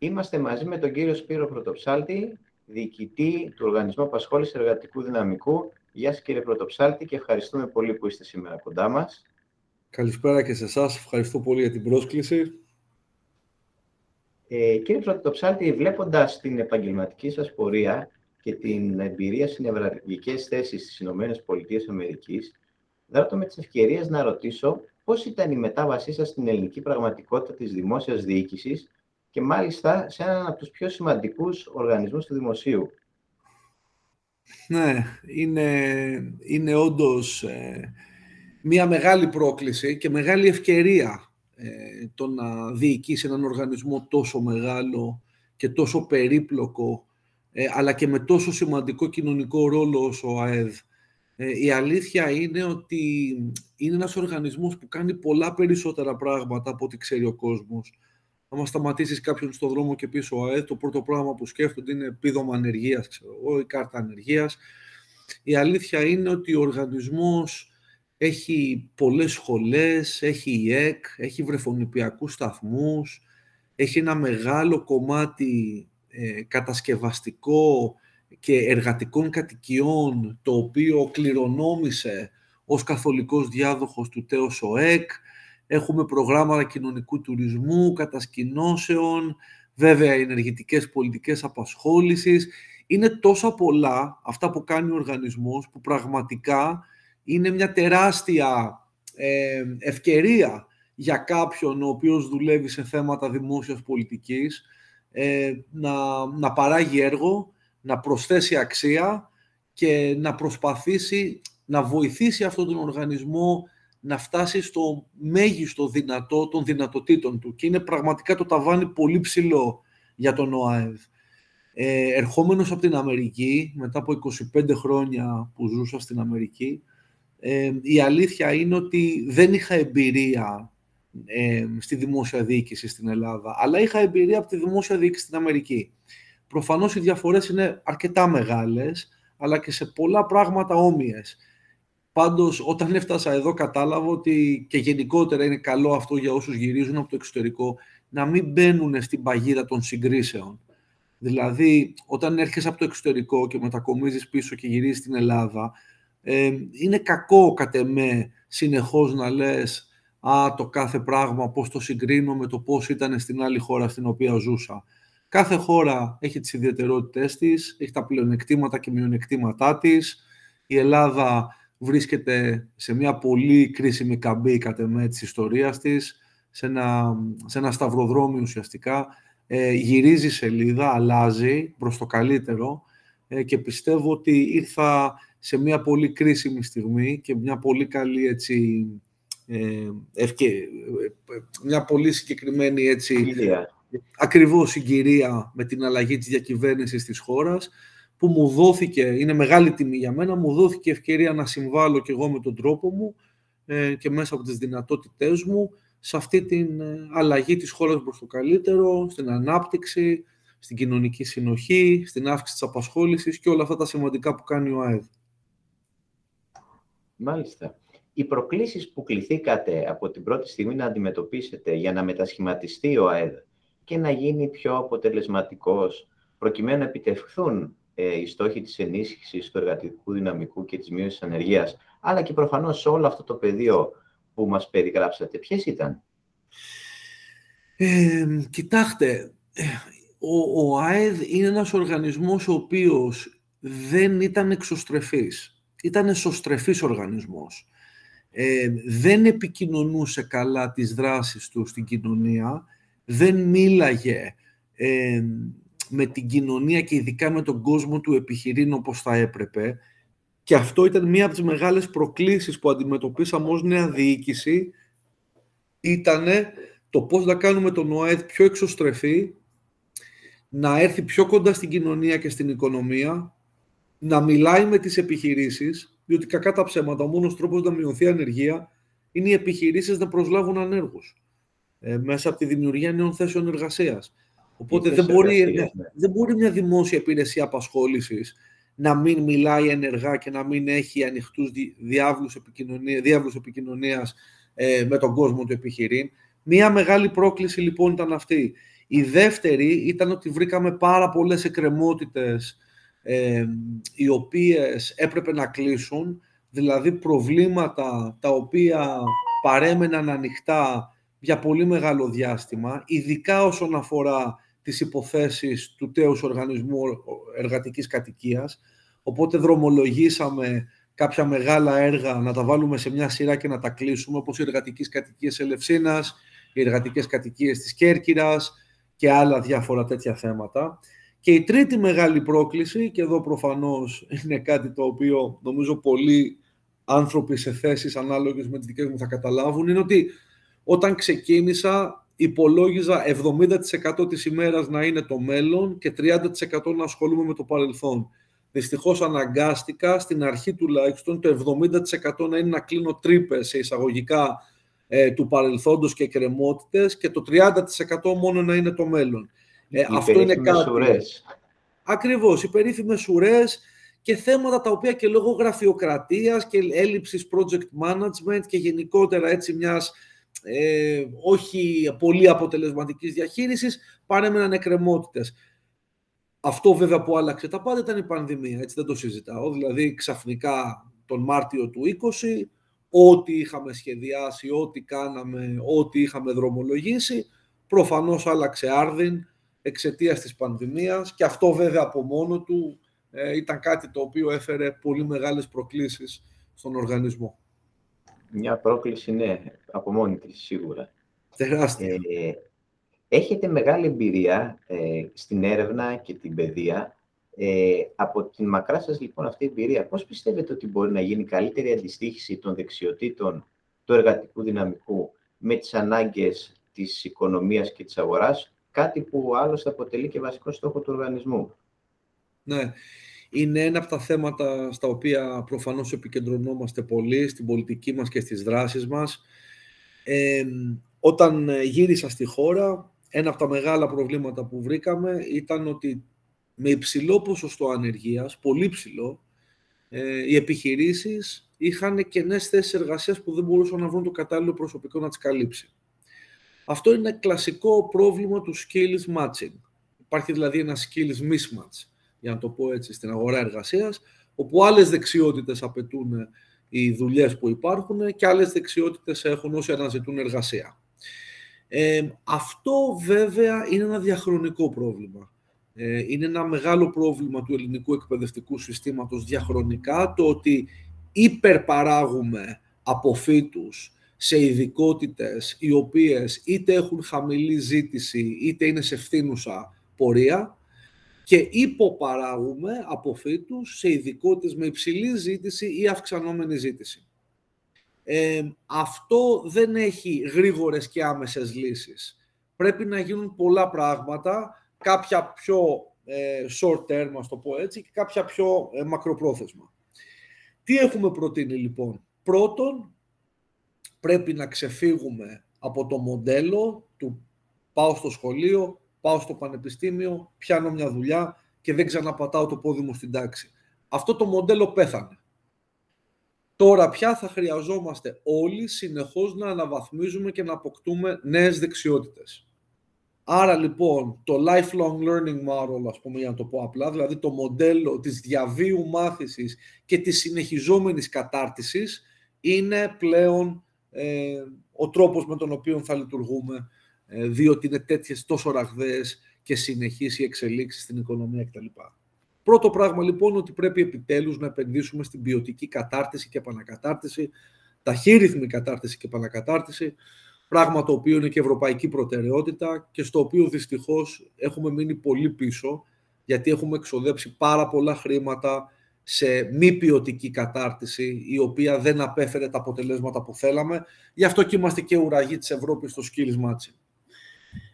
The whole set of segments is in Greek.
Είμαστε μαζί με τον κύριο Σπύρο Πρωτοψάλτη, διοικητή του Οργανισμού Απασχόλησης Εργατικού Δυναμικού. Γεια σας κύριε Πρωτοψάλτη και ευχαριστούμε πολύ που είστε σήμερα κοντά μας. Καλησπέρα και σε εσάς. Ευχαριστώ πολύ για την πρόσκληση. Ε, κύριε Πρωτοψάλτη, βλέποντας την επαγγελματική σας πορεία και την εμπειρία σε νευραλγικές θέσεις στις Ηνωμένες Πολιτείες Αμερικής, δράτω με τις ευκαιρίες να ρωτήσω πώς ήταν η μετάβασή σας στην ελληνική πραγματικότητα της δημόσιας διοίκησης και μάλιστα σε έναν από τους πιο σημαντικούς οργανισμούς του δημοσίου. Ναι, είναι, είναι όντως ε, μια μεγάλη πρόκληση και μεγάλη ευκαιρία ε, το να διοικήσει έναν οργανισμό τόσο μεγάλο και τόσο περίπλοκο ε, αλλά και με τόσο σημαντικό κοινωνικό ρόλο όσο ο ΑΕΔ. Ε, η αλήθεια είναι ότι είναι ένας οργανισμός που κάνει πολλά περισσότερα πράγματα από ό,τι ξέρει ο κόσμος άμα σταματήσεις κάποιον στον δρόμο και πει ο ΑΕΔ, το πρώτο πράγμα που σκέφτονται είναι επίδομα ανεργίας, ξέρω εγώ, η κάρτα ανεργίας. Η αλήθεια είναι ότι ο οργανισμός έχει πολλές σχολές, έχει ΙΕΚ, έχει βρεφονιπιακούς σταθμούς, έχει ένα μεγάλο κομμάτι ε, κατασκευαστικό και εργατικών κατοικιών, το οποίο κληρονόμησε ως καθολικός διάδοχος του ΤΕΟΣ ΟΕΚ, Έχουμε προγράμματα κοινωνικού τουρισμού, κατασκηνώσεων, βέβαια ενεργητικές πολιτικές απασχόλησης. Είναι τόσα πολλά αυτά που κάνει ο οργανισμός που πραγματικά είναι μια τεράστια ε, ευκαιρία για κάποιον ο οποίος δουλεύει σε θέματα δημόσιας πολιτικής ε, να, να παράγει έργο, να προσθέσει αξία και να προσπαθήσει να βοηθήσει αυτόν τον οργανισμό να φτάσει στο μέγιστο δυνατό των δυνατοτήτων του και είναι πραγματικά το ταβάνι πολύ ψηλό για τον ΟΑΕΔ. Ε, ερχόμενος από την Αμερική, μετά από 25 χρόνια που ζούσα στην Αμερική, ε, η αλήθεια είναι ότι δεν είχα εμπειρία ε, στη δημόσια διοίκηση στην Ελλάδα, αλλά είχα εμπειρία από τη δημόσια διοίκηση στην Αμερική. Προφανώς οι διαφορές είναι αρκετά μεγάλες, αλλά και σε πολλά πράγματα όμοιες. Πάντως, όταν έφτασα εδώ κατάλαβα ότι και γενικότερα είναι καλό αυτό για όσους γυρίζουν από το εξωτερικό να μην μπαίνουν στην παγίδα των συγκρίσεων. Δηλαδή, όταν έρχεσαι από το εξωτερικό και μετακομίζεις πίσω και γυρίζεις στην Ελλάδα, ε, είναι κακό κατ' εμέ συνεχώς να λες «Α, το κάθε πράγμα πώς το συγκρίνω με το πώς ήταν στην άλλη χώρα στην οποία ζούσα». Κάθε χώρα έχει τις ιδιαιτερότητές της, έχει τα πλεονεκτήματα και μειονεκτήματά της. Η Ελλάδα βρίσκεται σε μια πολύ κρίσιμη καμπή κατά με της ιστορίας της, σε ένα, σε ένα σταυροδρόμιο ουσιαστικά, ε, γυρίζει σελίδα, αλλάζει προς το καλύτερο ε, και πιστεύω ότι ήρθα σε μια πολύ κρίσιμη στιγμή και μια πολύ καλή έτσι, ε, μια πολύ συγκεκριμένη έτσι, συγκυρία. ακριβώς συγκυρία με την αλλαγή της διακυβέρνησης της χώρας που μου δόθηκε, είναι μεγάλη τιμή για μένα, μου δόθηκε ευκαιρία να συμβάλλω και εγώ με τον τρόπο μου ε, και μέσα από τις δυνατότητές μου σε αυτή την ε, αλλαγή της χώρας προς το καλύτερο, στην ανάπτυξη, στην κοινωνική συνοχή, στην αύξηση της απασχόλησης και όλα αυτά τα σημαντικά που κάνει ο ΑΕΔ. Μάλιστα. Οι προκλήσεις που κληθήκατε από την πρώτη στιγμή να αντιμετωπίσετε για να μετασχηματιστεί ο ΑΕΔ και να γίνει πιο αποτελεσματικός προκειμένου να επιτευχθούν ε, οι στόχοι της ενίσχυσης του εργατικού δυναμικού και της μείωσης της ανεργίας, αλλά και προφανώς σε όλο αυτό το πεδίο που μας περιγράψατε. Ποιες ήταν; Ε, κοιτάξτε, ο, ο ΑΕΔ είναι ένας οργανισμός ο οποίος δεν ήταν εξωστρεφής. Ήταν εσωστρεφής οργανισμός. Ε, δεν επικοινωνούσε καλά τις δράσεις του στην κοινωνία, δεν μίλαγε ε, με την κοινωνία και ειδικά με τον κόσμο του επιχειρήν όπως θα έπρεπε. Και αυτό ήταν μία από τις μεγάλες προκλήσεις που αντιμετωπίσαμε ως νέα διοίκηση, ήταν το πώς να κάνουμε τον ΟΑΕΔ πιο εξωστρεφή, να έρθει πιο κοντά στην κοινωνία και στην οικονομία, να μιλάει με τις επιχειρήσεις, διότι κακά τα ψέματα, ο μόνος τρόπος να μειωθεί η ανεργία είναι οι επιχειρήσεις να προσλάβουν ανέργους ε, μέσα από τη δημιουργία νέων θέσεων εργασίας. Οπότε δεν μπορεί, ναι. δεν μπορεί μια δημόσια υπηρεσία απασχόλησης να μην μιλάει ενεργά και να μην έχει ανοιχτούς διάβλους επικοινωνία, επικοινωνίας ε, με τον κόσμο του επιχειρήν. Μία μεγάλη πρόκληση λοιπόν ήταν αυτή. Η δεύτερη ήταν ότι βρήκαμε πάρα πολλές εκκρεμότητες ε, οι οποίες έπρεπε να κλείσουν, δηλαδή προβλήματα τα οποία παρέμεναν ανοιχτά για πολύ μεγάλο διάστημα, ειδικά όσον αφορά τις υποθέσεις του τέους οργανισμού εργατικής κατοικίας. Οπότε δρομολογήσαμε κάποια μεγάλα έργα να τα βάλουμε σε μια σειρά και να τα κλείσουμε, όπως οι εργατικές κατοικίες Ελευσίνας, οι εργατικές κατοικίες της Κέρκυρας και άλλα διάφορα τέτοια θέματα. Και η τρίτη μεγάλη πρόκληση, και εδώ προφανώς είναι κάτι το οποίο νομίζω πολλοί άνθρωποι σε θέσεις ανάλογες με τις δικές μου θα καταλάβουν, είναι ότι όταν ξεκίνησα υπολόγιζα 70% της ημέρας να είναι το μέλλον και 30% να ασχολούμαι με το παρελθόν. Δυστυχώς αναγκάστηκα στην αρχή τουλάχιστον το 70% να είναι να κλείνω τρύπες σε εισαγωγικά ε, του παρελθόντος και κρεμότητες και το 30% μόνο να είναι το μέλλον. Ε, αυτό είναι κάτι. Σουρές. Ακριβώς, οι περίφημες ουρές και θέματα τα οποία και λόγω γραφειοκρατίας και έλλειψης project management και γενικότερα έτσι μιας ε, όχι πολύ αποτελεσματικής διαχείρισης παρέμεναν εκκρεμότητες. Αυτό βέβαια που άλλαξε τα πάντα ήταν η πανδημία, έτσι δεν το συζητάω. Δηλαδή ξαφνικά τον Μάρτιο του 20, ό,τι είχαμε σχεδιάσει, ό,τι κάναμε, ό,τι είχαμε δρομολογήσει, προφανώς άλλαξε άρδιν εξαιτίας της πανδημίας και αυτό βέβαια από μόνο του ε, ήταν κάτι το οποίο έφερε πολύ μεγάλες προκλήσεις στον οργανισμό. Μια πρόκληση, ναι, από μόνη της, σίγουρα. Τεράστια. Ε, έχετε μεγάλη εμπειρία ε, στην έρευνα και την παιδεία. Ε, από την μακρά σας, λοιπόν, αυτή η εμπειρία, πώς πιστεύετε ότι μπορεί να γίνει καλύτερη αντιστοίχηση των δεξιοτήτων του εργατικού δυναμικού με τις ανάγκες της οικονομίας και της αγοράς, κάτι που άλλωστε αποτελεί και βασικό στόχο του οργανισμού; Ναι είναι ένα από τα θέματα στα οποία προφανώς επικεντρωνόμαστε πολύ στην πολιτική μας και στις δράσεις μας. Ε, όταν γύρισα στη χώρα, ένα από τα μεγάλα προβλήματα που βρήκαμε ήταν ότι με υψηλό ποσοστό ανεργίας, πολύ ψηλό, ε, οι επιχειρήσεις είχαν κενές θέσεις εργασίας που δεν μπορούσαν να βρουν το κατάλληλο προσωπικό να τις καλύψει. Αυτό είναι κλασικό πρόβλημα του skills matching. Υπάρχει δηλαδή ένα skills mismatch για να το πω έτσι, στην αγορά εργασίας, όπου άλλες δεξιότητες απαιτούν οι δουλειές που υπάρχουν και άλλες δεξιότητες έχουν όσοι αναζητούν εργασία. Ε, αυτό βέβαια είναι ένα διαχρονικό πρόβλημα. Ε, είναι ένα μεγάλο πρόβλημα του ελληνικού εκπαιδευτικού συστήματος διαχρονικά το ότι υπερπαράγουμε αποφύτους σε ειδικότητες οι οποίες είτε έχουν χαμηλή ζήτηση είτε είναι σε φθήνουσα πορεία και υποπαράγουμε από φύτους σε ειδικότητες με υψηλή ζήτηση ή αυξανόμενη ζήτηση. Ε, αυτό δεν έχει γρήγορες και άμεσες λύσεις. Πρέπει να γίνουν πολλά πράγματα, κάποια πιο ε, short term, ας το πω έτσι, και κάποια πιο ε, μακροπρόθεσμα. Τι έχουμε προτείνει λοιπόν; Πρώτον, πρέπει να ξεφύγουμε από το μοντέλο του πάω στο σχολείο, πάω στο πανεπιστήμιο, πιάνω μια δουλειά και δεν ξαναπατάω το πόδι μου στην τάξη. Αυτό το μοντέλο πέθανε. Τώρα πια θα χρειαζόμαστε όλοι συνεχώς να αναβαθμίζουμε και να αποκτούμε νέες δεξιότητες. Άρα λοιπόν το lifelong learning model, ας πούμε για να το πω απλά, δηλαδή το μοντέλο της διαβίου μάθησης και της συνεχιζόμενης κατάρτισης είναι πλέον ε, ο τρόπος με τον οποίο θα λειτουργούμε ε, διότι είναι τέτοιες τόσο ραγδαίες και συνεχείς οι εξελίξεις στην οικονομία κτλ. Πρώτο πράγμα λοιπόν ότι πρέπει επιτέλους να επενδύσουμε στην ποιοτική κατάρτιση και επανακατάρτιση, ταχύρυθμη κατάρτιση και επανακατάρτιση, πράγμα το οποίο είναι και ευρωπαϊκή προτεραιότητα και στο οποίο δυστυχώς έχουμε μείνει πολύ πίσω, γιατί έχουμε εξοδέψει πάρα πολλά χρήματα σε μη ποιοτική κατάρτιση, η οποία δεν απέφερε τα αποτελέσματα που θέλαμε. Γι' αυτό και είμαστε και ουραγοί της Ευρώπης στο skills matching.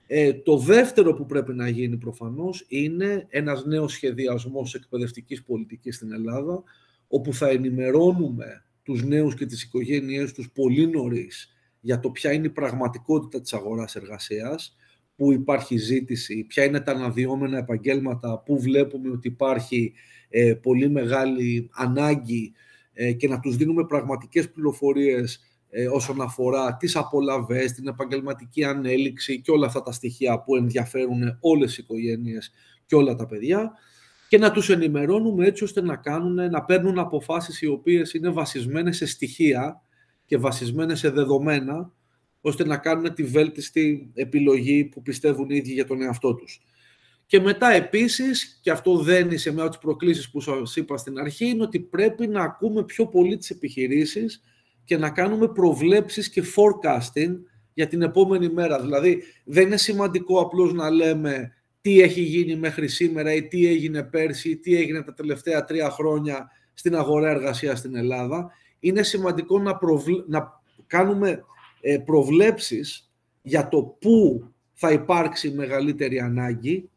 Ε, το δεύτερο που πρέπει να γίνει προφανώς είναι ένας νέος σχεδιασμός εκπαιδευτικής πολιτικής στην Ελλάδα, όπου θα ενημερώνουμε τους νέους και τις οικογένειές τους πολύ νωρίς για το ποια είναι η πραγματικότητα της αγοράς εργασίας, πού υπάρχει ζήτηση, ποια είναι τα αναδυόμενα επαγγέλματα, πού βλέπουμε ότι υπάρχει ε, πολύ μεγάλη ανάγκη ε, και να τους δίνουμε πραγματικές πληροφορίες ε, όσον αφορά τις απολαβές, την επαγγελματική ανέλυξη και όλα αυτά τα στοιχεία που ενδιαφέρουν όλες οι οικογένειες και όλα τα παιδιά και να τους ενημερώνουμε έτσι ώστε να, κάνουν, να παίρνουν αποφάσεις οι οποίες είναι βασισμένες σε στοιχεία και βασισμένες σε δεδομένα ώστε να κάνουν τη βέλτιστη επιλογή που πιστεύουν οι ίδιοι για τον εαυτό τους. Και μετά επίσης, και αυτό δεν σε μια από τις προκλήσεις που σας είπα στην αρχή, είναι ότι πρέπει να ακούμε πιο πολύ τις επιχειρήσεις και να κάνουμε προβλέψεις και forecasting για την επόμενη μέρα. Δηλαδή, δεν είναι σημαντικό απλώς να λέμε τι έχει γίνει μέχρι σήμερα ή τι έγινε πέρσι ή τι έγινε τα τελευταία τρία χρόνια στην αγορά εργασίας στην Ελλάδα. Είναι σημαντικό να, να κάνουμε ε, προβλέψεις για το πού θα υπάρξει μεγαλύτερη ανάγκη,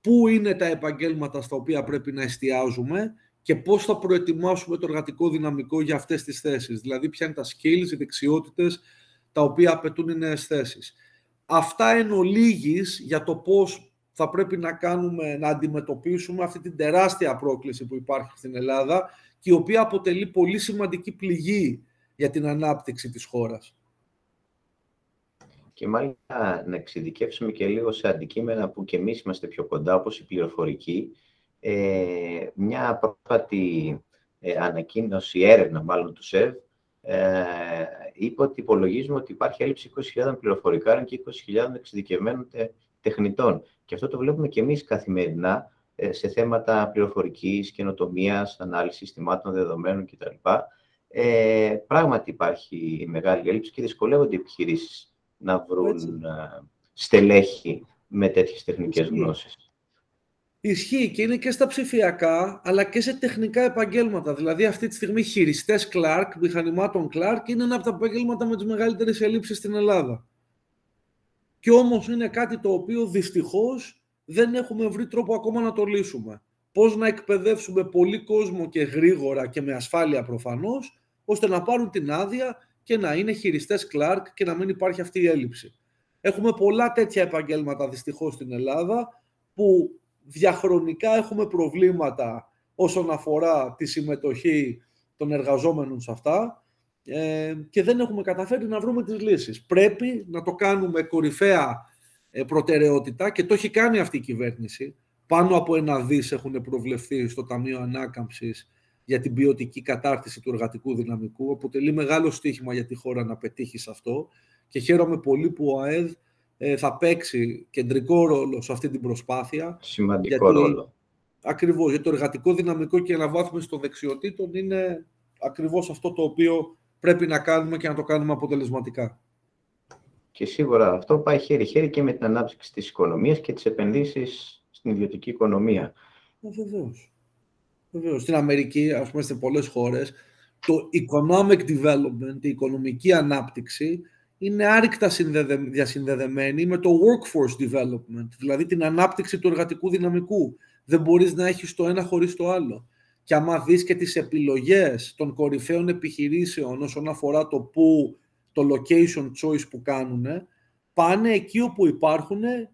πού είναι τα επαγγέλματα στα οποία πρέπει να εστιάζουμε και πώς θα προετοιμάσουμε το εργατικό δυναμικό για αυτές τις θέσεις. Δηλαδή, ποια είναι τα skills, οι δεξιότητες τα οποία απαιτούν οι νέες θέσεις. Αυτά εν ολίγης για το πώς θα πρέπει να κάνουμε, να αντιμετωπίσουμε αυτή την τεράστια πρόκληση που υπάρχει στην Ελλάδα και η οποία αποτελεί πολύ σημαντική πληγή για την ανάπτυξη της χώρας. Και μάλιστα να εξειδικεύσουμε και λίγο σε αντικείμενα που και εμείς είμαστε πιο κοντά, όπως η πληροφορική. Ε, μια πρόσφατη ε, ανακοίνωση, έρευνα μάλλον του ΣΕΒ, ε, είπε ότι υπολογίζουμε ότι υπάρχει έλλειψη 20.000 πληροφορικάρων και 20.000 εξειδικευμένων τεχνητών. Και αυτό το βλέπουμε και εμείς καθημερινά ε, σε θέματα πληροφορικής, καινοτομίας, ανάλυσης συστημάτων δεδομένων κτλ. Ε, πράγματι υπάρχει μεγάλη έλλειψη και δυσκολεύονται οι επιχειρήσεις να βρουν ε, στελέχη με τέτοιες τεχνικές Ισχύει. γνώσεις. Ισχύει και είναι και στα ψηφιακά, αλλά και σε τεχνικά επαγγέλματα. Δηλαδή, αυτή τη στιγμή χειριστές Clark, μηχανημάτων Clark, είναι ένα από τα επαγγέλματα με τις μεγαλύτερες ελλείψεις στην Ελλάδα. Και όμως είναι κάτι το οποίο δυστυχώς δεν έχουμε βρει τρόπο ακόμα να το λύσουμε. Πώς να εκπαιδεύσουμε πολύ κόσμο και γρήγορα και με ασφάλεια προφανώς, ώστε να πάρουν την άδεια και να είναι χειριστές Clark και να μην υπάρχει αυτή η έλλειψη. Έχουμε πολλά τέτοια επαγγέλματα δυστυχώς στην Ελλάδα που διαχρονικά έχουμε προβλήματα όσον αφορά τη συμμετοχή των εργαζόμενων σε αυτά ε, και δεν έχουμε καταφέρει να βρούμε τις λύσεις. Πρέπει να το κάνουμε κορυφαία ε, προτεραιότητα και το έχει κάνει αυτή η κυβέρνηση. Πάνω από ένα δις έχουν προβλεφθεί στο Ταμείο Ανάκαμψης για την ποιοτική κατάρτιση του εργατικού δυναμικού. Αποτελεί μεγάλο στίχημα για τη χώρα να πετύχει σε αυτό και χαίρομαι πολύ που ο ΑΕΔ ε, θα παίξει κεντρικό ρόλο σε αυτή την προσπάθεια. Σημαντικό γιατί, ρόλο. Ακριβώς, γιατί το εργατικό δυναμικό και η αναβάθμιση των δεξιοτήτων είναι ακριβώς αυτό το οποίο πρέπει να κάνουμε και να το κάνουμε αποτελεσματικά. Και σίγουρα αυτό πάει χέρι-χέρι και με την ανάπτυξη της οικονομίας και τις επενδύσεις στην ιδιωτική οικονομία. Ε, βεβαίως. Βεβαίως. Στην Αμερική, ας πούμε, σε πολλές χώρες, το economic development, η οικονομική ανάπτυξη, είναι άρρηκτα διασυνδεδεμένη με το workforce development, δηλαδή την ανάπτυξη του εργατικού δυναμικού. Δεν μπορείς να έχεις το ένα χωρίς το άλλο. Και άμα δεις και τις επιλογές των κορυφαίων επιχειρήσεων όσον αφορά το που, το location choice που κάνουν, πάνε εκεί όπου υπάρχουν ε,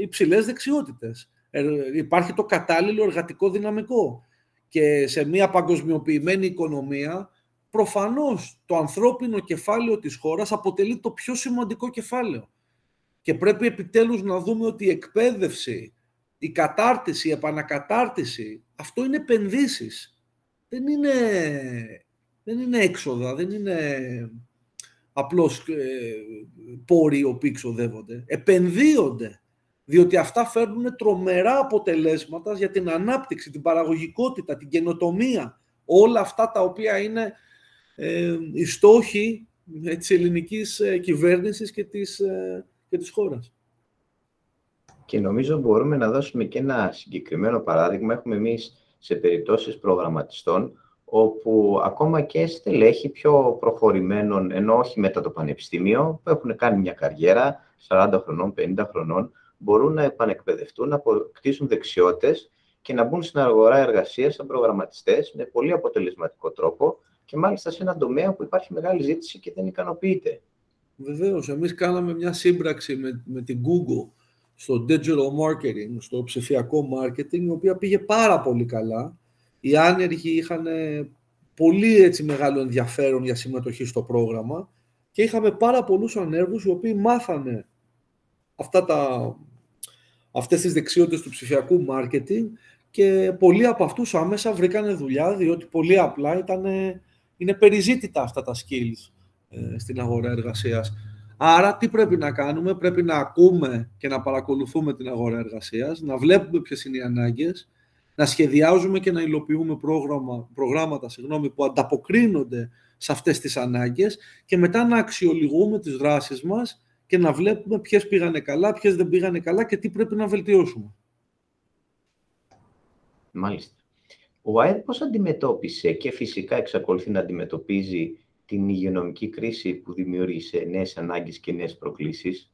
υψηλές δεξιότητες. Ε, υπάρχει το κατάλληλο εργατικό δυναμικό. Και σε μια παγκοσμιοποιημένη οικονομία, προφανώς το ανθρώπινο κεφάλαιο της χώρας αποτελεί το πιο σημαντικό κεφάλαιο. Και πρέπει επιτέλους να δούμε ότι η εκπαίδευση η κατάρτιση, η επανακατάρτιση, αυτό είναι επενδύσεις. Δεν είναι, δεν είναι έξοδα, δεν είναι απλώς ε, πόροι οι οποίοι ξοδεύονται. Επενδύονται, διότι αυτά φέρνουν τρομερά αποτελέσματα για την ανάπτυξη, την παραγωγικότητα, την καινοτομία. Όλα αυτά τα οποία είναι ε, οι στόχοι ε, της ελληνικής ε, κυβέρνησης και της, ε, και της χώρας. Και νομίζω μπορούμε να δώσουμε και ένα συγκεκριμένο παράδειγμα. Έχουμε εμείς σε περιπτώσεις προγραμματιστών, όπου ακόμα και στελέχη πιο προχωρημένων, ενώ όχι μετά το πανεπιστήμιο, που έχουν κάνει μια καριέρα 40 χρονών, 50 χρονών, μπορούν να επανεκπαιδευτούν, να αποκτήσουν δεξιότητες και να μπουν στην αγορά εργασίας σαν προγραμματιστές με πολύ αποτελεσματικό τρόπο και μάλιστα σε ένα τομέα που υπάρχει μεγάλη ζήτηση και δεν ικανοποιείται. Βεβαίως, εμείς κάναμε μια σύμπραξη με, με την Google στο digital marketing, στο ψηφιακό marketing, η οποία πήγε πάρα πολύ καλά. Οι άνεργοι είχαν πολύ έτσι μεγάλο ενδιαφέρον για συμμετοχή στο πρόγραμμα και είχαμε πάρα πολλούς ανέργους οι οποίοι μάθανε αυτά τα, αυτές τις δεξιότητες του ψηφιακού μάρκετινγκ και πολλοί από αυτούς άμεσα βρήκανε δουλειά διότι πολύ απλά ήταν, είναι περιζήτητα αυτά τα skills ε, στην αγορά εργασίας. Άρα τι πρέπει να κάνουμε, πρέπει να ακούμε και να παρακολουθούμε την αγορά εργασίας, να βλέπουμε ποιες είναι οι ανάγκες, να σχεδιάζουμε και να υλοποιούμε πρόγραμμα, προγράμματα συγγνώμη, που ανταποκρίνονται σε αυτές τις ανάγκες και μετά να αξιολογούμε τις δράσεις μας και να βλέπουμε ποιες πήγανε καλά, ποιες δεν πήγανε καλά και τι πρέπει να βελτιώσουμε. Μάλιστα. Ο ΑΕΔ πώς αντιμετώπισε και φυσικά εξακολουθεί να αντιμετωπίζει την υγειονομική κρίση που δημιούργησε νέες ανάγκες και νέες προκλήσεις;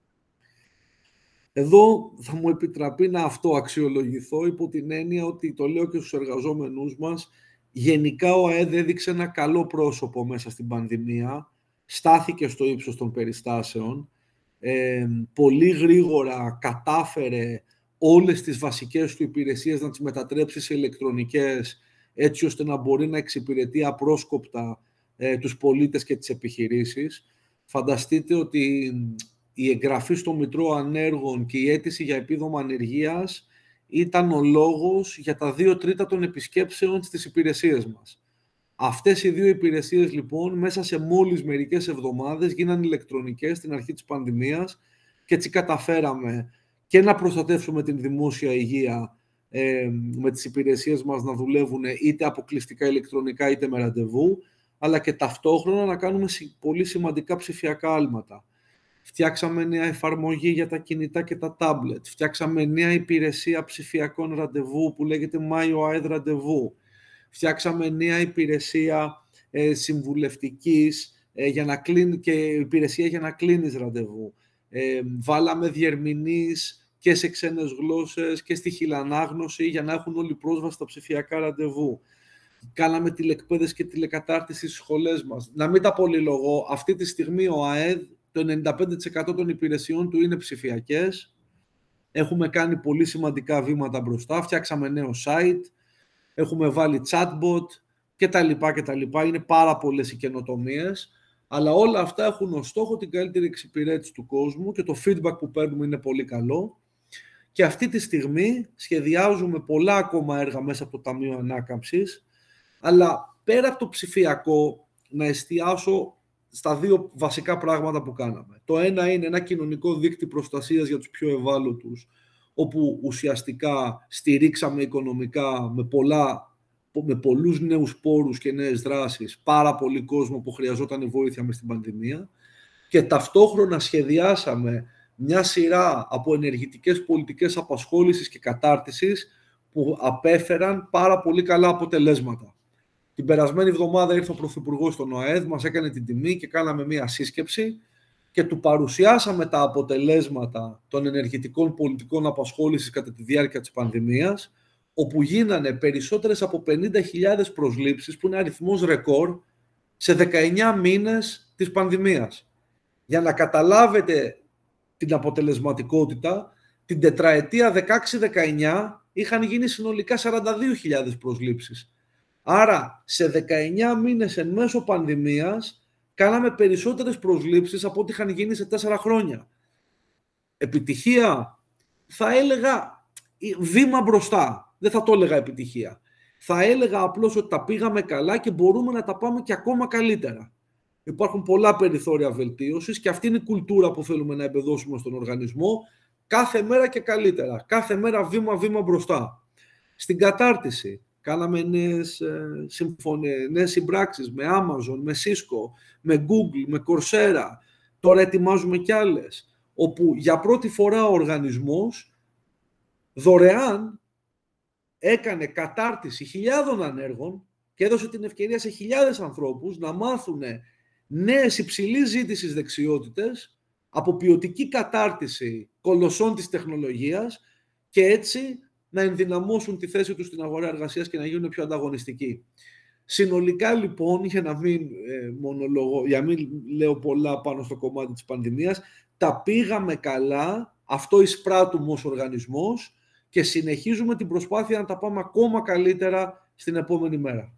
Εδώ θα μου επιτραπεί να αυτό αξιολογηθώ υπό την έννοια ότι το λέω και στους εργαζόμενούς μας, γενικά ο ΑΕΔ έδειξε ένα καλό πρόσωπο μέσα στην πανδημία, στάθηκε στο ύψος των περιστάσεων, ε, πολύ γρήγορα κατάφερε όλες τις βασικές του υπηρεσίες να τις μετατρέψει σε ηλεκτρονικές, έτσι ώστε να μπορεί να εξυπηρετεί απρόσκοπτα ε, τους πολίτες και τις επιχειρήσεις. Φανταστείτε ότι η εγγραφή στο Μητρό Ανέργων και η αίτηση για επίδομα ανεργίας ήταν ο λόγος για τα δύο τρίτα των επισκέψεων στις υπηρεσίες μας. Αυτές οι δύο υπηρεσίες λοιπόν μέσα σε μόλις μερικές εβδομάδες γίνανε ηλεκτρονικές στην αρχή της πανδημίας και έτσι καταφέραμε και να προστατεύσουμε την δημόσια υγεία ε, με τις υπηρεσίες μας να δουλεύουν είτε αποκλειστικά ηλεκτρονικά είτε με ραντεβού, αλλά και ταυτόχρονα να κάνουμε πολύ σημαντικά ψηφιακά άλματα. Φτιάξαμε νέα εφαρμογή για τα κινητά και τα τάμπλετ. Φτιάξαμε νέα υπηρεσία ψηφιακών ραντεβού που λέγεται MyOAD ραντεβού. Φτιάξαμε νέα υπηρεσία ε, συμβουλευτικής ε, για να κλείνει, και υπηρεσία για να κλείνεις ραντεβού. Ε, βάλαμε διερμηνείς και σε ξένες γλώσσες και στη χιλανάγνωση για να έχουν όλοι πρόσβαση στα ψηφιακά ραντεβού. Κάναμε τηλεκπαίδευση και τηλεκατάρτιση στις σχολές μας. Να μην τα πολυλογώ, αυτή τη στιγμή ο ΑΕΔ, το 95% των υπηρεσιών του είναι ψηφιακές. Έχουμε κάνει πολύ σημαντικά βήματα μπροστά. Φτιάξαμε νέο site, έχουμε βάλει chatbot και τα λοιπά και τα λοιπά. Είναι πάρα πολλές οι καινοτομίες. Αλλά όλα αυτά έχουν ως στόχο την καλύτερη εξυπηρέτηση του κόσμου και το feedback που παίρνουμε είναι πολύ καλό. Και αυτή τη στιγμή σχεδιάζουμε πολλά ακόμα έργα μέσα από το Ταμείο Ανάκαμψης, αλλά πέρα από το ψηφιακό να εστιάσω στα δύο βασικά πράγματα που κάναμε. Το ένα είναι ένα κοινωνικό δίκτυο προστασίας για τους πιο ευάλωτους, όπου ουσιαστικά στηρίξαμε οικονομικά με πολλά με πολλούς νέους πόρους και νέες δράσεις, πάρα πολύ κόσμο που χρειαζόταν βοήθεια μες στην πανδημία και ταυτόχρονα σχεδιάσαμε μια σειρά από ενεργητικές πολιτικές απασχόλησης και κατάρτισης που απέφεραν πάρα πολύ καλά αποτελέσματα. Την περασμένη εβδομάδα ήρθε ο Πρωθυπουργός στον ΟΑΕΔ, μας έκανε την τιμή και κάναμε μια σύσκεψη και του παρουσιάσαμε τα αποτελέσματα των ενεργητικών πολιτικών απασχόλησης κατά τη διάρκεια της πανδημίας όπου γίνανε περισσότερες από 50.000 προσλήψεις, που είναι αριθμός ρεκόρ, σε 19 μήνες της πανδημίας. Για να καταλάβετε την αποτελεσματικότητα, την τετραετία 16-19 είχαν γίνει συνολικά 42.000 προσλήψεις. Άρα, σε 19 μήνες εν μέσω πανδημίας, κάναμε περισσότερες προσλήψεις από ό,τι είχαν γίνει σε 4 χρόνια. Επιτυχία, θα έλεγα βήμα μπροστά δεν θα το έλεγα επιτυχία. Θα έλεγα απλώς ότι τα πήγαμε καλά και μπορούμε να τα πάμε και ακόμα καλύτερα. Υπάρχουν πολλά περιθώρια βελτίωσης και αυτή είναι η κουλτούρα που θέλουμε να εμπεδώσουμε στον οργανισμό κάθε μέρα και καλύτερα. Κάθε μέρα βήμα-βήμα μπροστά. Στην κατάρτιση κάναμε νέες, ε, συμφωνίες, νέες συμπράξεις με Amazon, με Cisco, με Google, με Coursera. Τώρα ετοιμάζουμε κι άλλες. Όπου για πρώτη φορά ο οργανισμός δωρεάν έκανε κατάρτιση χιλιάδων ανέργων και έδωσε την ευκαιρία σε χιλιάδες ανθρώπους να μάθουν νέες υψηλής ζήτησης δεξιότητες από ποιοτική κατάρτιση κολοσσών της τεχνολογίας και έτσι να ενδυναμώσουν τη θέση τους στην αγορά εργασίας και να γίνουν πιο ανταγωνιστικοί. Συνολικά λοιπόν, για να μην, ε, μονολογώ, για μην λέω πολλά πάνω στο κομμάτι της πανδημίας, τα πήγαμε καλά, αυτό εισπράττουμε ως οργανισμός και συνεχίζουμε την προσπάθεια να τα πάμε ακόμα καλύτερα στην επόμενη μέρα.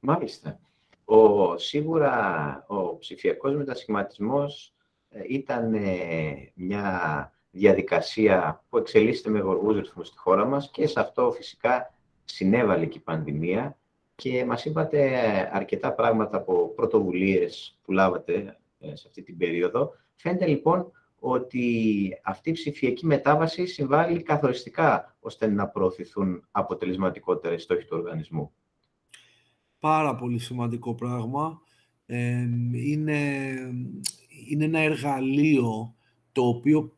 Μάλιστα. Ο, σίγουρα ο ψηφιακός μετασχηματισμός ε, ήταν ε, μια διαδικασία που εξελίσσεται με γοργούς ρυθμούς στη χώρα μας και σε αυτό φυσικά συνέβαλε και η πανδημία και μας είπατε αρκετά πράγματα από πρωτοβουλίες που λάβατε ε, σε αυτή την περίοδο. Φαίνεται λοιπόν ότι αυτή η ψηφιακή μετάβαση συμβάλλει καθοριστικά ώστε να προωθηθούν αποτελεσματικότερα οι στόχοι του οργανισμού. Πάρα πολύ σημαντικό πράγμα. είναι, είναι ένα εργαλείο το οποίο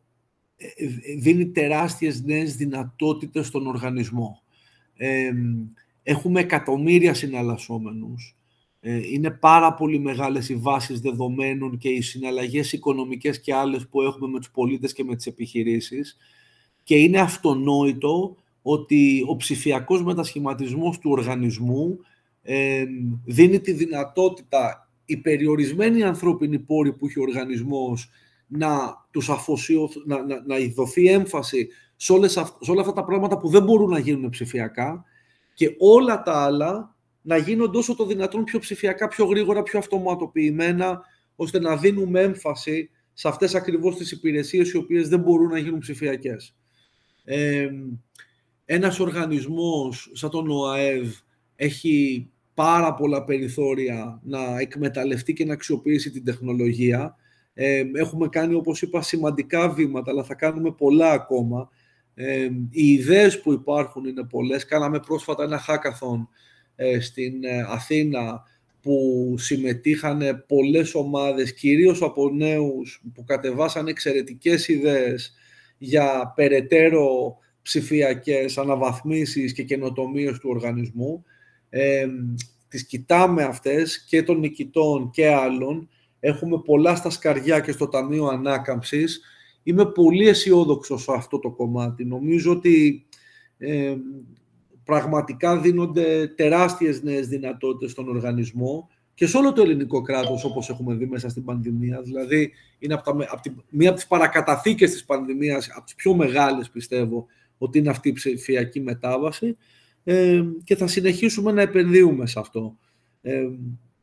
ε, ε, δίνει τεράστιες νέες δυνατότητες στον οργανισμό. έχουμε εκατομμύρια συναλλασσόμενους ε, είναι πάρα πολύ μεγάλες οι βάσεις δεδομένων και οι συναλλαγές οικονομικές και άλλες που έχουμε με τους πολίτες και με τις επιχειρήσεις. Και είναι αυτονόητο ότι ο ψηφιακός μετασχηματισμός του οργανισμού ε, δίνει τη δυνατότητα οι περιορισμένοι ανθρώπινοι πόροι που έχει ο οργανισμός να τους να, να, να δοθεί έμφαση σε, όλες, σε όλα αυτά τα πράγματα που δεν μπορούν να γίνουν ψηφιακά. Και όλα τα άλλα να γίνονται όσο το δυνατόν πιο ψηφιακά, πιο γρήγορα, πιο αυτοματοποιημένα, ώστε να δίνουμε έμφαση σε αυτές ακριβώς τις υπηρεσίες οι οποίες δεν μπορούν να γίνουν ψηφιακές. Ε, ένας οργανισμός σαν τον ΟΑΕΒ έχει πάρα πολλά περιθώρια να εκμεταλλευτεί και να αξιοποιήσει την τεχνολογία. Ε, έχουμε κάνει, όπως είπα, σημαντικά βήματα, αλλά θα κάνουμε πολλά ακόμα. Ε, οι ιδέες που υπάρχουν είναι πολλές. Κάναμε πρόσφατα ένα hackathon ε, στην ε, Αθήνα που συμμετείχαν πολλές ομάδες, κυρίως από νέους που κατεβάσαν εξαιρετικές ιδέες για περαιτέρω ψηφιακές αναβαθμίσεις και καινοτομίες του οργανισμού. Ε, τις κοιτάμε αυτές και των νικητών και άλλων. Έχουμε πολλά στα σκαριά και στο Ταμείο Ανάκαμψης. Είμαι πολύ αισιόδοξος σε αυτό το κομμάτι. Νομίζω ότι ε, πραγματικά δίνονται τεράστιες νέες δυνατότητες στον οργανισμό και σε όλο το ελληνικό κράτος, όπως έχουμε δει μέσα στην πανδημία. Δηλαδή, είναι από τα, από τη, μία από τις παρακαταθήκες της πανδημίας, από τις πιο μεγάλες πιστεύω, ότι είναι αυτή η ψηφιακή μετάβαση ε, και θα συνεχίσουμε να επενδύουμε σε αυτό. Ε,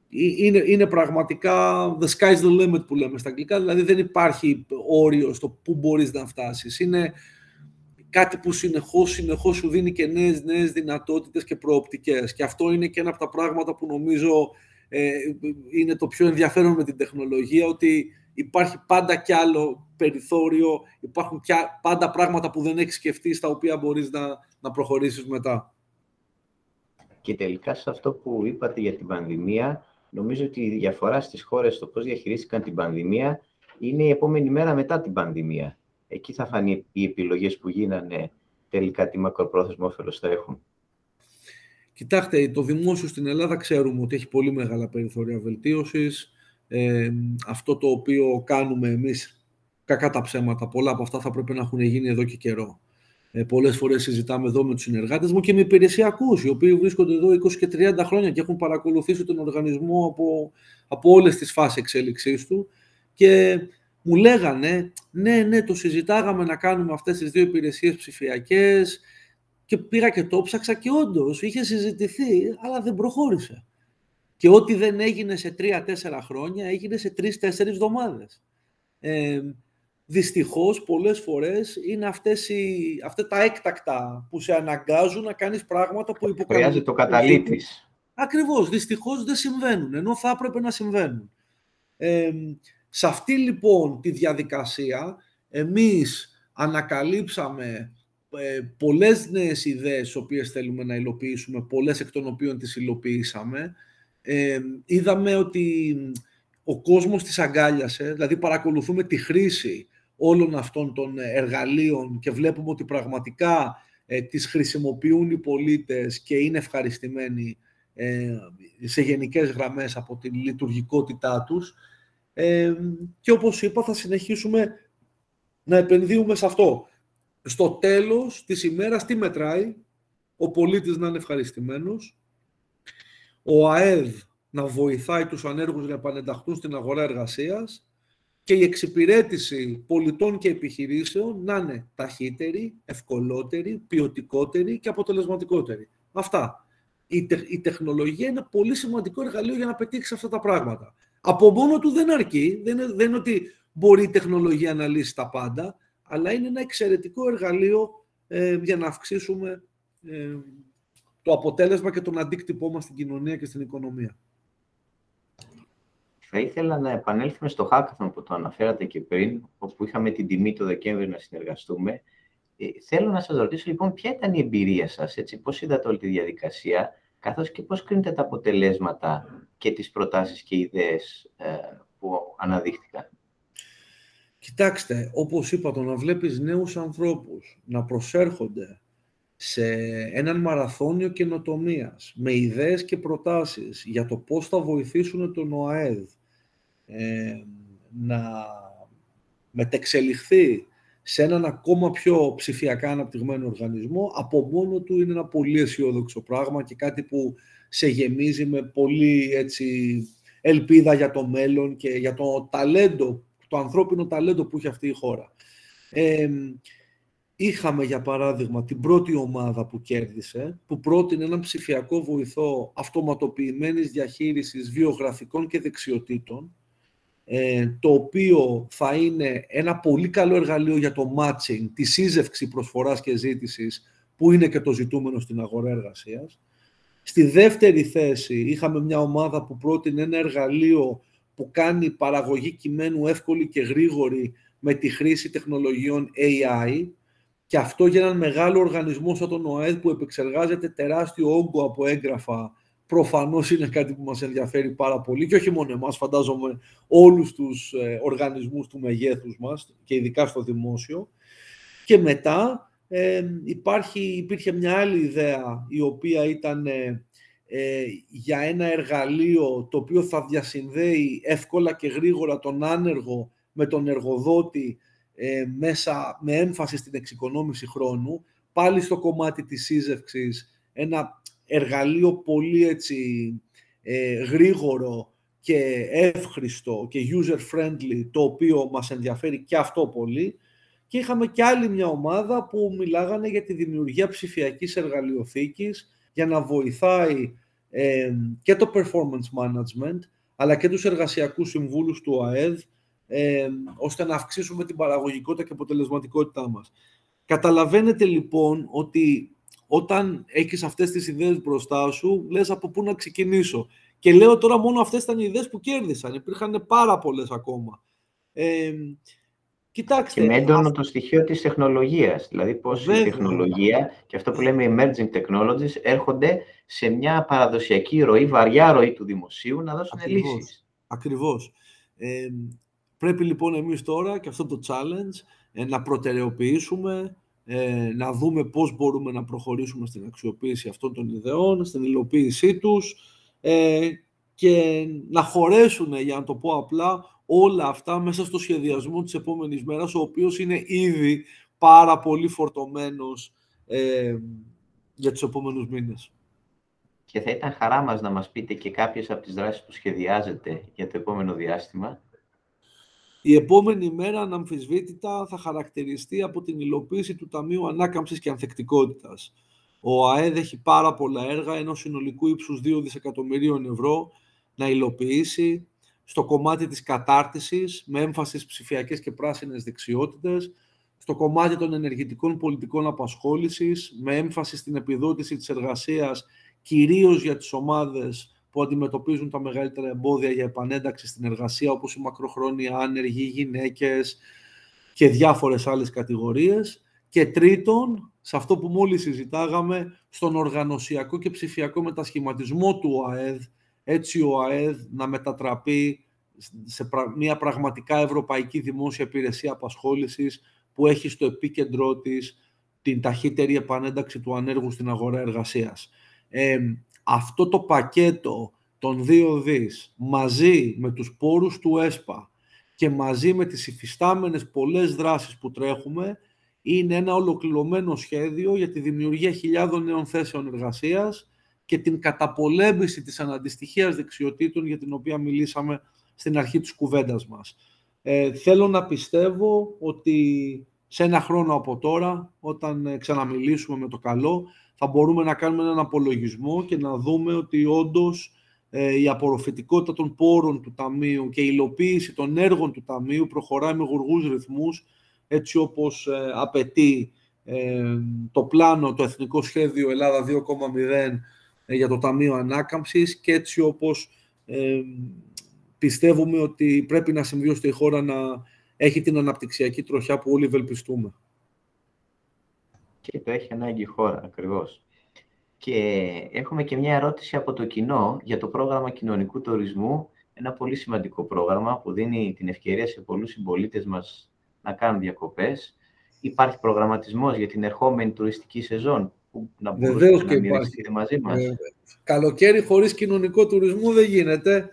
είναι, είναι πραγματικά the sky's the limit που λέμε στα αγγλικά, δηλαδή δεν υπάρχει όριο στο πού μπορείς να φτάσεις. Είναι κάτι που συνεχώς, συνεχώς σου δίνει και νέες, νέες δυνατότητες και προοπτικές. Και αυτό είναι και ένα από τα πράγματα που νομίζω ε, είναι το πιο ενδιαφέρον με την τεχνολογία, ότι υπάρχει πάντα κι άλλο περιθώριο, υπάρχουν κι πάντα πράγματα που δεν έχεις σκεφτεί, στα οποία μπορείς να, να προχωρήσεις μετά. Και τελικά σε αυτό που είπατε για την πανδημία, νομίζω ότι η διαφορά στις χώρες στο πώς διαχειρίστηκαν την πανδημία είναι η επόμενη μέρα μετά την πανδημία εκεί θα φανεί οι επιλογές που γίνανε τελικά τι μακροπρόθεσμο όφελος θα έχουν. Κοιτάξτε, το δημόσιο στην Ελλάδα ξέρουμε ότι έχει πολύ μεγάλα περιθώρια βελτίωσης. Ε, αυτό το οποίο κάνουμε εμείς, κακά τα ψέματα, πολλά από αυτά θα πρέπει να έχουν γίνει εδώ και καιρό. Ε, πολλές φορές συζητάμε εδώ με τους συνεργάτες μου και με υπηρεσιακούς, οι οποίοι βρίσκονται εδώ 20 και 30 χρόνια και έχουν παρακολουθήσει τον οργανισμό από, από όλες τις φάσεις εξέλιξής του και μου λέγανε, ναι, ναι, το συζητάγαμε να κάνουμε αυτές τις δύο υπηρεσίες ψηφιακές και πήγα και το ψάξα και όντως είχε συζητηθεί, αλλά δεν προχώρησε. Και ό,τι δεν έγινε σε τρία-τέσσερα χρόνια, έγινε σε τρεις-τέσσερις εβδομάδες. Ε, δυστυχώς, πολλές φορές είναι αυτές οι, αυτά τα έκτακτα που σε αναγκάζουν να κάνεις πράγματα που υποκαλούν. Χρειάζεται το καταλήτης. Ακριβώς, δυστυχώς δεν συμβαίνουν, ενώ θα έπρεπε να συμβαίνουν. Ε, σε αυτή λοιπόν τη διαδικασία εμείς ανακαλύψαμε ε, πολλές νέες ιδέες τις οποίες θέλουμε να υλοποιήσουμε, πολλές εκ των οποίων τις υλοποιήσαμε. Ε, είδαμε ότι ο κόσμος τις αγκάλιασε, δηλαδή παρακολουθούμε τη χρήση όλων αυτών των εργαλείων και βλέπουμε ότι πραγματικά ε, τις χρησιμοποιούν οι πολίτες και είναι ευχαριστημένοι ε, σε γενικές γραμμές από τη λειτουργικότητά τους και όπως είπα θα συνεχίσουμε να επενδύουμε σε αυτό. Στο τέλος της ημέρας τι μετράει, ο πολίτης να είναι ευχαριστημένος, ο ΑΕΔ να βοηθάει τους ανέργους να επανενταχθούν στην αγορά εργασίας και η εξυπηρέτηση πολιτών και επιχειρήσεων να είναι ταχύτερη, ευκολότερη, ποιοτικότερη και αποτελεσματικότερη. Αυτά. η, τεχνολογία είναι πολύ σημαντικό εργαλείο για να πετύχεις αυτά τα πράγματα. Από μόνο του δεν αρκεί, δεν είναι, δεν είναι ότι μπορεί η τεχνολογία να λύσει τα πάντα, αλλά είναι ένα εξαιρετικό εργαλείο ε, για να αυξήσουμε ε, το αποτέλεσμα και τον αντίκτυπό μας στην κοινωνία και στην οικονομία. Θα ήθελα να επανέλθουμε στο Hackathon που το αναφέρατε και πριν, όπου είχαμε την τιμή το Δεκέμβρη να συνεργαστούμε. Ε, θέλω να σας ρωτήσω λοιπόν ποια ήταν η εμπειρία σας, έτσι, πώς είδατε όλη τη διαδικασία, καθώς και πώς κρίνετε τα αποτελέσματα και τις προτάσεις και ιδέες ε, που αναδείχθηκαν; Κοιτάξτε, όπως είπα, το να βλέπεις νέους ανθρώπους να προσέρχονται σε έναν μαραθώνιο καινοτομίας με ιδέες και προτάσεις για το πώς θα βοηθήσουν τον ΟΑΕΔ ε, να μετεξελιχθεί σε έναν ακόμα πιο ψηφιακά αναπτυγμένο οργανισμό, από μόνο του είναι ένα πολύ αισιόδοξο πράγμα και κάτι που σε γεμίζει με πολύ έτσι, ελπίδα για το μέλλον και για το ταλέντο, το ανθρώπινο ταλέντο που έχει αυτή η χώρα. Ε, είχαμε, για παράδειγμα, την πρώτη ομάδα που κέρδισε, που πρότεινε έναν ψηφιακό βοηθό αυτοματοποιημένης διαχείρισης βιογραφικών και δεξιοτήτων, ε, το οποίο θα είναι ένα πολύ καλό εργαλείο για το matching, τη σύζευξη προσφοράς και ζήτησης, που είναι και το ζητούμενο στην αγορά εργασίας. Στη δεύτερη θέση είχαμε μια ομάδα που πρότεινε ένα εργαλείο που κάνει παραγωγή κειμένου εύκολη και γρήγορη με τη χρήση τεχνολογιών AI και αυτό για έναν μεγάλο οργανισμό σαν τον ΟΑΕΔ που επεξεργάζεται τεράστιο όγκο από έγγραφα προφανώς είναι κάτι που μας ενδιαφέρει πάρα πολύ και όχι μόνο εμάς, φαντάζομαι όλους τους ε, οργανισμούς του μεγέθους μας και ειδικά στο δημόσιο. Και μετά ε, υπάρχει, υπήρχε μια άλλη ιδέα η οποία ήταν ε, ε, για ένα εργαλείο το οποίο θα διασυνδέει εύκολα και γρήγορα τον άνεργο με τον εργοδότη μέσα με έμφαση στην εξοικονόμηση χρόνου, πάλι στο κομμάτι της σύζευξης, ένα εργαλείο πολύ έτσι, ε, γρήγορο και εύχριστο και user-friendly, το οποίο μας ενδιαφέρει και αυτό πολύ. Και είχαμε και άλλη μια ομάδα που μιλάγανε για τη δημιουργία ψηφιακής εργαλειοθήκης για να βοηθάει ε, και το performance management, αλλά και τους εργασιακούς συμβούλους του ΑΕΔ, ε, ώστε να αυξήσουμε την παραγωγικότητα και αποτελεσματικότητά μας. Καταλαβαίνετε λοιπόν ότι όταν έχεις αυτές τις ιδέες μπροστά σου, λες από πού να ξεκινήσω. Και λέω τώρα μόνο αυτές ήταν οι ιδέες που κέρδισαν. Υπήρχαν πάρα πολλές ακόμα. Ε, κοιτάξτε. Και με έντονο το στοιχείο της τεχνολογίας. Δηλαδή πώς η τεχνολογία και αυτό που λέμε emerging technologies έρχονται σε μια παραδοσιακή ροή, βαριά ροή του δημοσίου να δώσουν Ακριβώς. λύσεις. Ακριβώς. Ε, πρέπει λοιπόν εμείς τώρα και αυτό το challenge ε, να προτεραιοποιήσουμε ε, να δούμε πώς μπορούμε να προχωρήσουμε στην αξιοποίηση αυτών των ιδεών, στην υλοποίησή τους ε, και να χωρέσουν, για να το πω απλά, όλα αυτά μέσα στο σχεδιασμό της επόμενης μέρας, ο οποίος είναι ήδη πάρα πολύ φορτωμένος ε, για τους επόμενους μήνες. Και θα ήταν χαρά μας να μας πείτε και κάποιες από τις δράσεις που σχεδιάζετε για το επόμενο διάστημα. Η επόμενη μέρα, αναμφισβήτητα, θα χαρακτηριστεί από την υλοποίηση του Ταμείου Ανάκαμψης και Ανθεκτικότητας. Ο ΑΕΔ έχει πάρα πολλά έργα ενός συνολικού ύψους 2 δισεκατομμυρίων ευρώ να υλοποιήσει στο κομμάτι της κατάρτισης με έμφαση στις ψηφιακές και πράσινες δεξιότητες, στο κομμάτι των ενεργητικών πολιτικών απασχόλησης με έμφαση στην επιδότηση της εργασίας κυρίως για τις ομάδες που αντιμετωπίζουν τα μεγαλύτερα εμπόδια για επανένταξη στην εργασία, όπως οι μακροχρόνια άνεργοι, οι γυναίκες και διάφορες άλλες κατηγορίες. Και τρίτον, σε αυτό που μόλις συζητάγαμε, στον οργανωσιακό και ψηφιακό μετασχηματισμό του ΟΑΕΔ, έτσι ο ΟΑΕΔ να μετατραπεί σε μια πραγματικά ευρωπαϊκή δημόσια υπηρεσία απασχόλησης που έχει στο επίκεντρό της την ταχύτερη επανένταξη του ανέργου στην αγορά εργασίας. Ε, αυτό το πακέτο των δύο δις μαζί με τους πόρους του ΕΣΠΑ και μαζί με τις υφιστάμενες πολλές δράσεις που τρέχουμε είναι ένα ολοκληρωμένο σχέδιο για τη δημιουργία χιλιάδων νέων θέσεων εργασίας και την καταπολέμηση της αναντιστοιχίας δεξιοτήτων για την οποία μιλήσαμε στην αρχή της κουβέντας μας. Ε, θέλω να πιστεύω ότι σε ένα χρόνο από τώρα, όταν ξαναμιλήσουμε με το καλό, θα μπορούμε να κάνουμε έναν απολογισμό και να δούμε ότι όντως ε, η απορροφητικότητα των πόρων του Ταμείου και η υλοποίηση των έργων του Ταμείου προχωράει με γουργούς ρυθμούς, έτσι όπως ε, απαιτεί ε, το πλάνο, το Εθνικό Σχέδιο Ελλάδα 2,0 για το Ταμείο Ανάκαμψης και έτσι όπως πιστεύουμε ότι πρέπει να συμβεί η χώρα να έχει την αναπτυξιακή τροχιά που όλοι ευελπιστούμε. Και το έχει ανάγκη η χώρα, ακριβώς. Και έχουμε και μια ερώτηση από το κοινό για το πρόγραμμα κοινωνικού τουρισμού. Ένα πολύ σημαντικό πρόγραμμα που δίνει την ευκαιρία σε πολλούς συμπολίτες μας να κάνουν διακοπές. Υπάρχει προγραμματισμός για την ερχόμενη τουριστική σεζόν που να μπορούσατε να μοιραστείτε μαζί μας; Ε, καλοκαίρι χωρίς κοινωνικό τουρισμό δεν γίνεται.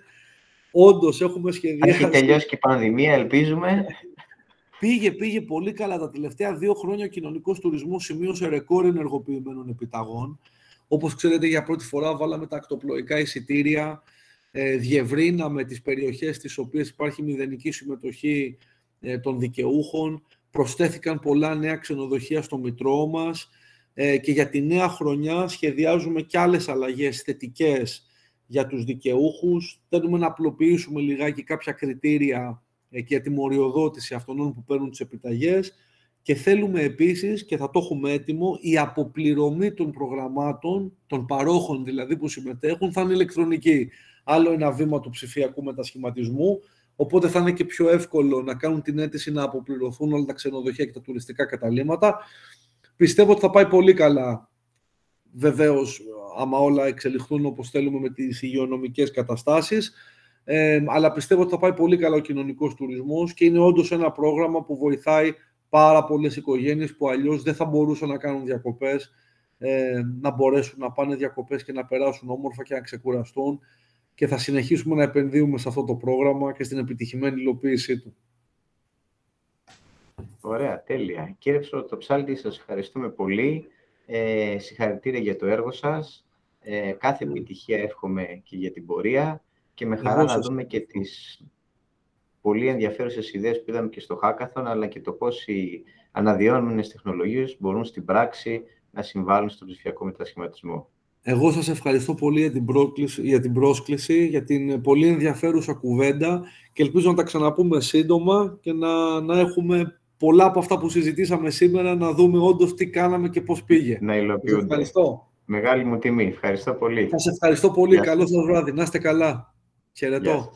Όντως έχουμε σχεδιάσει. Έχει τελειώσει και η πανδημία, ελπίζουμε. Πήγε, πήγε πολύ καλά. Τα τελευταία δύο χρόνια ο κοινωνικός τουρισμός σημείωσε ρεκόρ ενεργοποιημένων επιταγών. Όπως ξέρετε, για πρώτη φορά βάλαμε τα ακτοπλοϊκά εισιτήρια, ε, διευρύναμε τις περιοχές στι οποίες υπάρχει μηδενική συμμετοχή ε, των δικαιούχων, προσθέθηκαν πολλά νέα ξενοδοχεία στο Μητρό μας ε, και για τη νέα χρονιά σχεδιάζουμε και άλλες αλλαγές θετικές για τους δικαιούχους. Θέλουμε να απλοποιήσουμε λιγάκι κάποια κριτήρια ε, και τη μοριοδότηση αυτών που παίρνουν τις επιταγές και θέλουμε επίσης, και θα το έχουμε έτοιμο, η αποπληρωμή των προγραμμάτων, των παρόχων δηλαδή που συμμετέχουν, θα είναι ηλεκτρονική. Άλλο ένα βήμα του ψηφιακού μετασχηματισμού, οπότε θα είναι και πιο εύκολο να κάνουν την αίτηση να αποπληρωθούν όλα τα ξενοδοχεία και τα τουριστικά καταλήμματα. Πιστεύω ότι θα πάει πολύ καλά, βεβαίως, άμα όλα εξελιχθούν όπως θέλουμε με τις υγειονομικές καταστάσεις. Ε, αλλά πιστεύω ότι θα πάει πολύ καλά ο κοινωνικός τουρισμός και είναι όντως ένα πρόγραμμα που βοηθάει πάρα πολλές οικογένειες που αλλιώς δεν θα μπορούσαν να κάνουν διακοπές, ε, να μπορέσουν να πάνε διακοπές και να περάσουν όμορφα και να ξεκουραστούν και θα συνεχίσουμε να επενδύουμε σε αυτό το πρόγραμμα και στην επιτυχημένη υλοποίησή του. Ωραία, τέλεια. Κύριε Ψάλτη, σας ευχαριστούμε πολύ. Ε, συγχαρητήρια για το έργο σας. Ε, κάθε επιτυχία εύχομαι και για την πορεία και με χαρά να δούμε και τις πολύ ενδιαφέρουσες ιδέες που είδαμε και στο Hackathon, αλλά και το πώς οι αναδυόμενες τεχνολογίες μπορούν στην πράξη να συμβάλλουν στον ψηφιακό μετασχηματισμό. Εγώ σας ευχαριστώ πολύ για την, για την πρόσκληση, για την πολύ ενδιαφέρουσα κουβέντα και ελπίζω να τα ξαναπούμε σύντομα και να, να έχουμε πολλά από αυτά που συζητήσαμε σήμερα, να δούμε όντως τι κάναμε και πώς πήγε. Να υλοποιούνται. Ευχαριστώ. Μεγάλη μου τιμή. Ευχαριστώ πολύ. Σας ευχαριστώ πολύ. Καλό σας βράδυ. Να είστε καλά. 切得动。